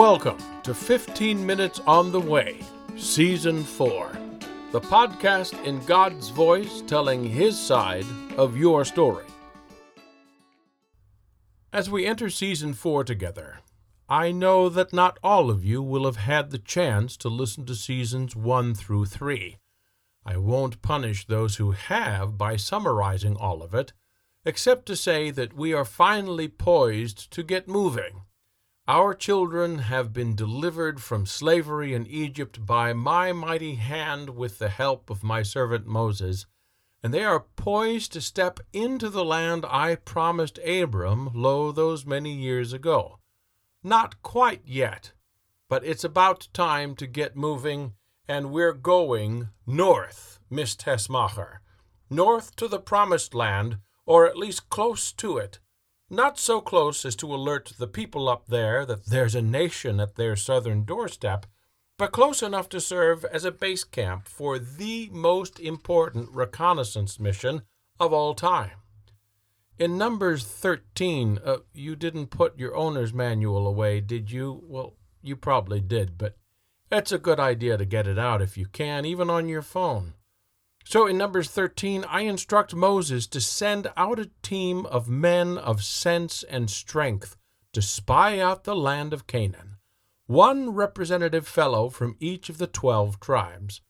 Welcome to 15 Minutes on the Way, Season 4, the podcast in God's voice telling His side of your story. As we enter Season 4 together, I know that not all of you will have had the chance to listen to Seasons 1 through 3. I won't punish those who have by summarizing all of it, except to say that we are finally poised to get moving. Our children have been delivered from slavery in Egypt by my mighty hand with the help of my servant Moses, and they are poised to step into the land I promised Abram, lo, those many years ago. Not quite yet, but it's about time to get moving, and we're going north, Miss Tessmacher, north to the promised land, or at least close to it not so close as to alert the people up there that there's a nation at their southern doorstep, but close enough to serve as a base camp for the most important reconnaissance mission of all time. In Numbers 13, uh, you didn't put your owner's manual away, did you? Well, you probably did, but it's a good idea to get it out if you can, even on your phone. So in Numbers 13, I instruct Moses to send out a team of men of sense and strength to spy out the land of Canaan, one representative fellow from each of the twelve tribes.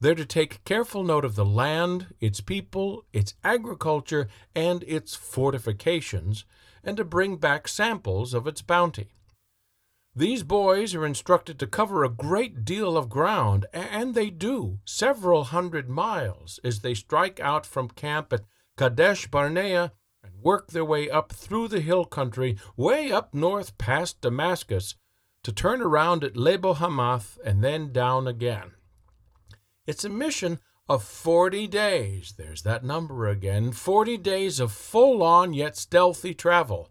They're to take careful note of the land, its people, its agriculture, and its fortifications, and to bring back samples of its bounty. These boys are instructed to cover a great deal of ground, and they do, several hundred miles, as they strike out from camp at Kadesh Barnea and work their way up through the hill country, way up north past Damascus, to turn around at Lebo Hamath and then down again. It's a mission of 40 days. There's that number again. 40 days of full on yet stealthy travel.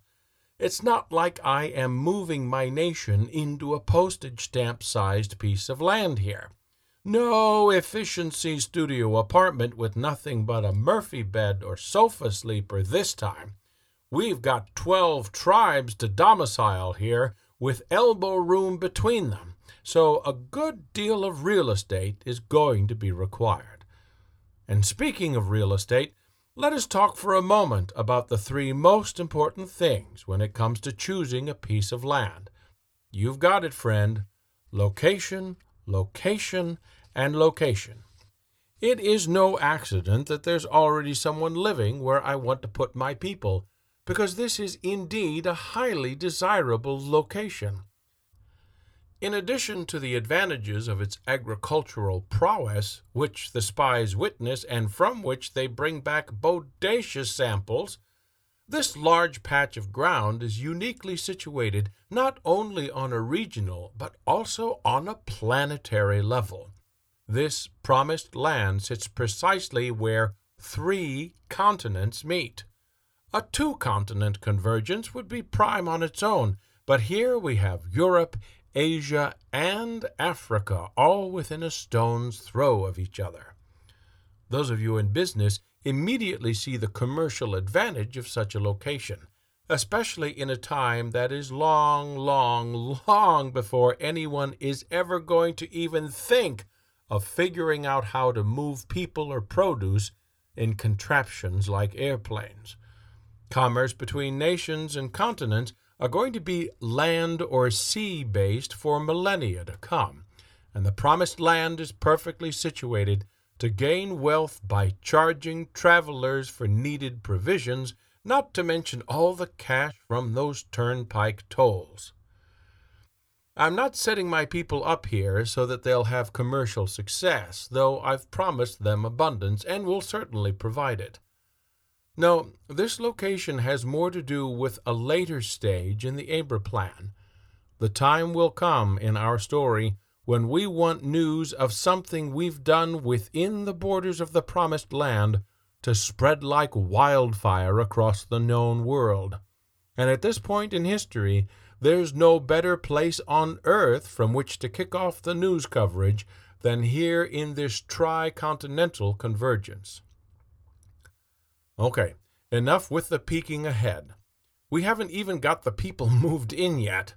It's not like I am moving my nation into a postage stamp sized piece of land here. No efficiency studio apartment with nothing but a Murphy bed or sofa sleeper this time. We've got 12 tribes to domicile here with elbow room between them, so a good deal of real estate is going to be required. And speaking of real estate, let us talk for a moment about the three most important things when it comes to choosing a piece of land. You've got it, friend. Location, location, and location. It is no accident that there's already someone living where I want to put my people, because this is indeed a highly desirable location. In addition to the advantages of its agricultural prowess, which the spies witness and from which they bring back bodacious samples, this large patch of ground is uniquely situated not only on a regional but also on a planetary level. This promised land sits precisely where three continents meet. A two continent convergence would be prime on its own, but here we have Europe Asia, and Africa all within a stone's throw of each other. Those of you in business immediately see the commercial advantage of such a location, especially in a time that is long, long, long before anyone is ever going to even think of figuring out how to move people or produce in contraptions like airplanes. Commerce between nations and continents are going to be land or sea based for millennia to come, and the promised land is perfectly situated to gain wealth by charging travelers for needed provisions, not to mention all the cash from those turnpike tolls. I'm not setting my people up here so that they'll have commercial success, though I've promised them abundance and will certainly provide it. No, this location has more to do with a later stage in the Abra plan. The time will come in our story when we want news of something we've done within the borders of the Promised Land to spread like wildfire across the known world. And at this point in history, there's no better place on earth from which to kick off the news coverage than here in this tri-continental convergence. Okay, enough with the peeking ahead. We haven't even got the people moved in yet.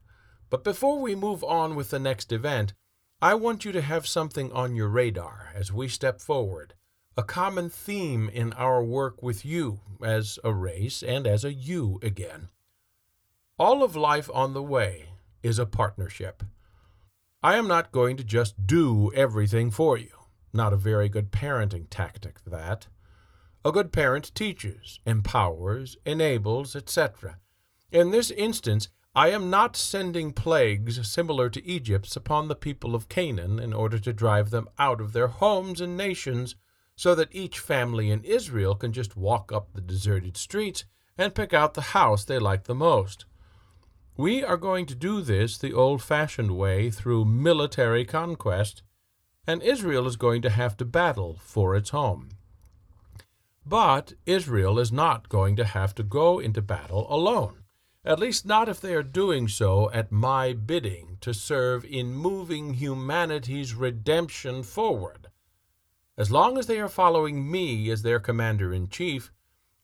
But before we move on with the next event, I want you to have something on your radar as we step forward, a common theme in our work with you as a race and as a you again. All of life on the way is a partnership. I am not going to just do everything for you. Not a very good parenting tactic, that. A good parent teaches, empowers, enables, etc. In this instance, I am not sending plagues similar to Egypt's upon the people of Canaan in order to drive them out of their homes and nations so that each family in Israel can just walk up the deserted streets and pick out the house they like the most. We are going to do this the old fashioned way through military conquest, and Israel is going to have to battle for its home. But Israel is not going to have to go into battle alone, at least not if they are doing so at my bidding to serve in moving humanity's redemption forward. As long as they are following me as their commander in chief,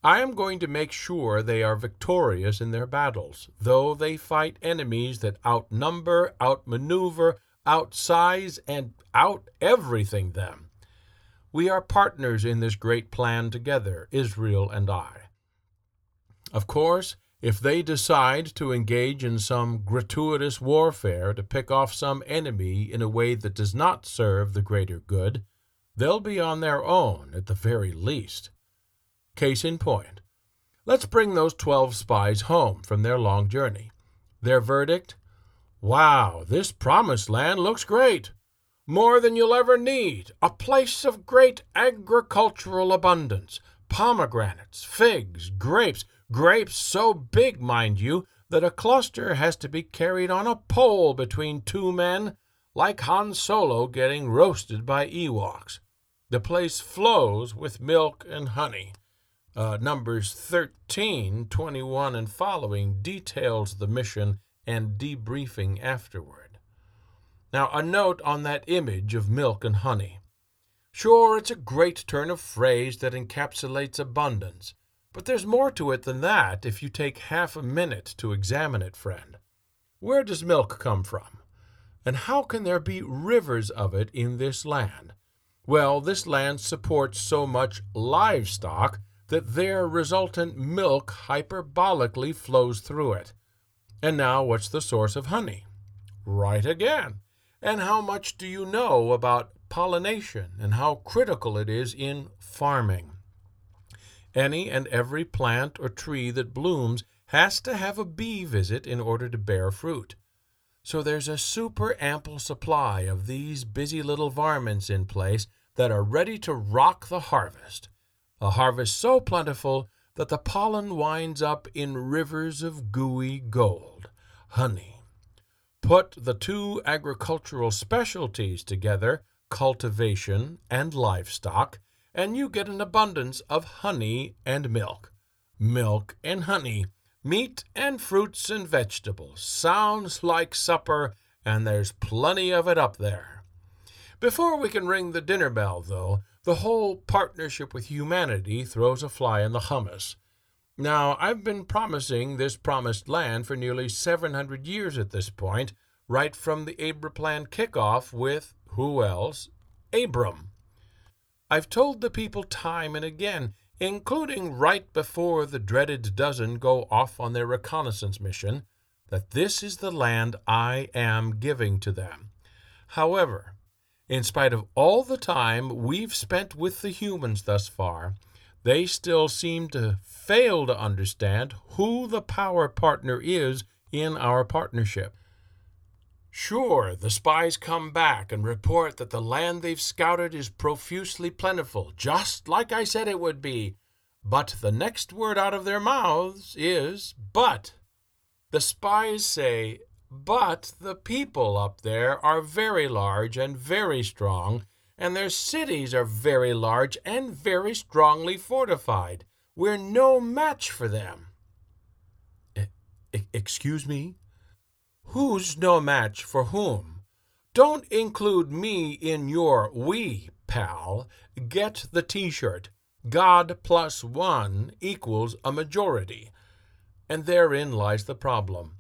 I am going to make sure they are victorious in their battles, though they fight enemies that outnumber, outmaneuver, outsize, and out everything them. We are partners in this great plan together, Israel and I. Of course, if they decide to engage in some gratuitous warfare to pick off some enemy in a way that does not serve the greater good, they'll be on their own at the very least. Case in point. Let's bring those 12 spies home from their long journey. Their verdict? Wow, this promised land looks great. More than you'll ever need. A place of great agricultural abundance. Pomegranates, figs, grapes. Grapes so big, mind you, that a cluster has to be carried on a pole between two men, like Han Solo getting roasted by Ewoks. The place flows with milk and honey. Uh, Numbers 13, 21, and following details the mission and debriefing afterward. Now, a note on that image of milk and honey. Sure, it's a great turn of phrase that encapsulates abundance, but there's more to it than that if you take half a minute to examine it, friend. Where does milk come from? And how can there be rivers of it in this land? Well, this land supports so much livestock that their resultant milk hyperbolically flows through it. And now, what's the source of honey? Right again. And how much do you know about pollination and how critical it is in farming? Any and every plant or tree that blooms has to have a bee visit in order to bear fruit. So there's a super ample supply of these busy little varmints in place that are ready to rock the harvest a harvest so plentiful that the pollen winds up in rivers of gooey gold, honey. Put the two agricultural specialties together, cultivation and livestock, and you get an abundance of honey and milk. Milk and honey, meat and fruits and vegetables. Sounds like supper, and there's plenty of it up there. Before we can ring the dinner bell, though, the whole partnership with humanity throws a fly in the hummus. Now, I've been promising this promised land for nearly 700 years at this point, right from the Abraplan kickoff with who else? Abram. I've told the people time and again, including right before the dreaded dozen go off on their reconnaissance mission, that this is the land I am giving to them. However, in spite of all the time we've spent with the humans thus far, they still seem to fail to understand who the power partner is in our partnership. Sure, the spies come back and report that the land they've scouted is profusely plentiful, just like I said it would be. But the next word out of their mouths is but. The spies say but the people up there are very large and very strong, and their cities are very large and very strongly fortified. We're no match for them. Excuse me? Who's no match for whom? Don't include me in your we, pal. Get the t shirt. God plus one equals a majority. And therein lies the problem.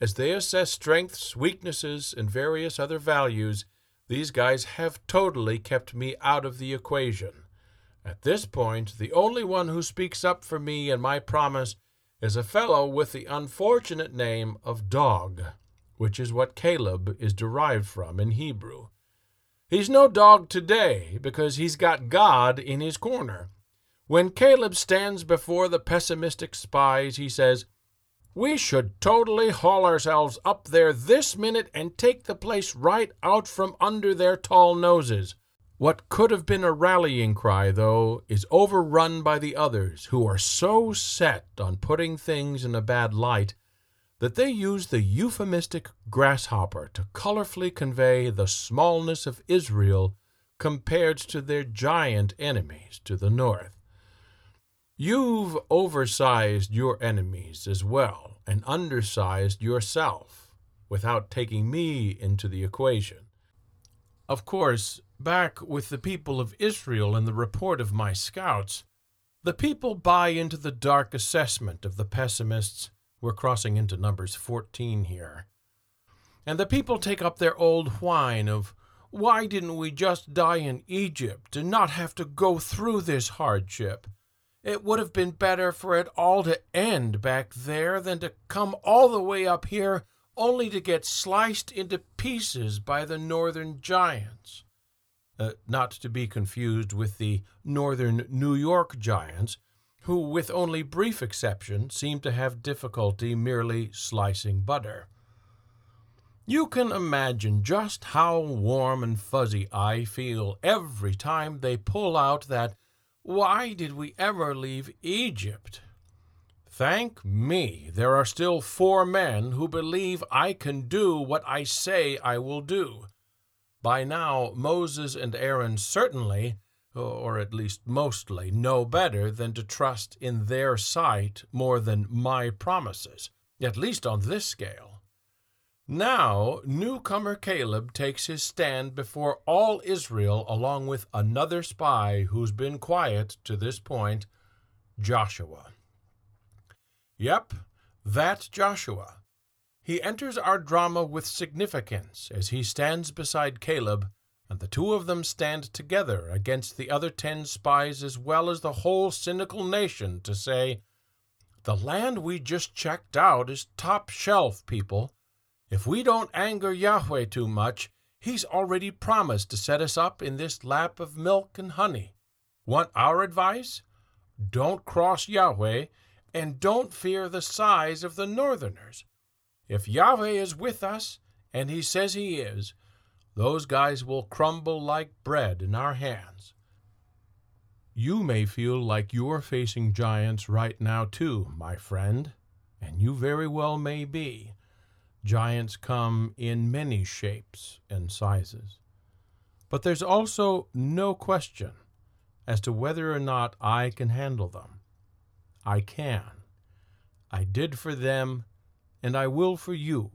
As they assess strengths, weaknesses, and various other values, these guys have totally kept me out of the equation. At this point, the only one who speaks up for me and my promise is a fellow with the unfortunate name of Dog, which is what Caleb is derived from in Hebrew. He's no dog today because he's got God in his corner. When Caleb stands before the pessimistic spies, he says, We should totally haul ourselves up there this minute and take the place right out from under their tall noses. What could have been a rallying cry, though, is overrun by the others, who are so set on putting things in a bad light that they use the euphemistic grasshopper to colorfully convey the smallness of Israel compared to their giant enemies to the north. You've oversized your enemies as well and undersized yourself without taking me into the equation. Of course, back with the people of Israel in the report of my scouts, the people buy into the dark assessment of the pessimists. We're crossing into Numbers 14 here. And the people take up their old whine of, why didn't we just die in Egypt and not have to go through this hardship? It would have been better for it all to end back there than to come all the way up here only to get sliced into pieces by the northern giants uh, not to be confused with the northern New York Giants, who, with only brief exception, seem to have difficulty merely slicing butter. You can imagine just how warm and fuzzy I feel every time they pull out that, Why did we ever leave Egypt? Thank me, there are still four men who believe I can do what I say I will do. By now, Moses and Aaron certainly, or at least mostly, know better than to trust in their sight more than my promises, at least on this scale. Now, newcomer Caleb takes his stand before all Israel along with another spy who's been quiet to this point, Joshua. Yep, that Joshua. He enters our drama with significance as he stands beside Caleb, and the two of them stand together against the other ten spies as well as the whole cynical nation to say, The land we just checked out is top shelf, people. If we don't anger Yahweh too much, He's already promised to set us up in this lap of milk and honey. Want our advice? Don't cross Yahweh, and don't fear the size of the northerners. If Yahweh is with us, and he says he is, those guys will crumble like bread in our hands. You may feel like you're facing giants right now, too, my friend, and you very well may be. Giants come in many shapes and sizes. But there's also no question as to whether or not I can handle them. I can. I did for them and I will for you.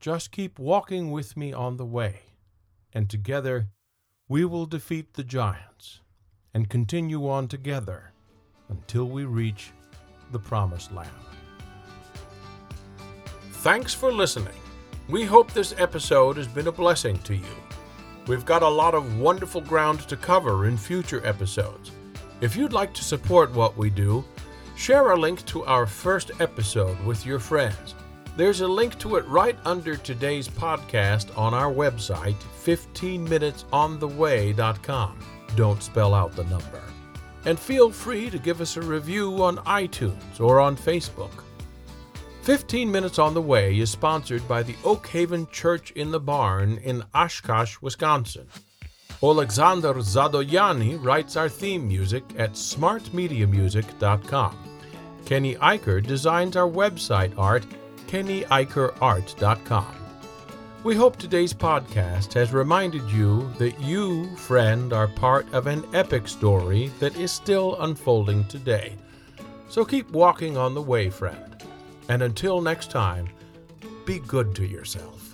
Just keep walking with me on the way, and together we will defeat the giants and continue on together until we reach the promised land. Thanks for listening. We hope this episode has been a blessing to you. We've got a lot of wonderful ground to cover in future episodes. If you'd like to support what we do, Share a link to our first episode with your friends. There's a link to it right under today's podcast on our website, 15minutesontheway.com. Don't spell out the number. And feel free to give us a review on iTunes or on Facebook. 15 Minutes on the Way is sponsored by the Oak Haven Church in the Barn in Oshkosh, Wisconsin. Alexander Zadoyani writes our theme music at smartmediamusic.com. Kenny Eicher designs our website art, kennyeickerart.com. We hope today's podcast has reminded you that you, friend, are part of an epic story that is still unfolding today. So keep walking on the way, friend. And until next time, be good to yourself.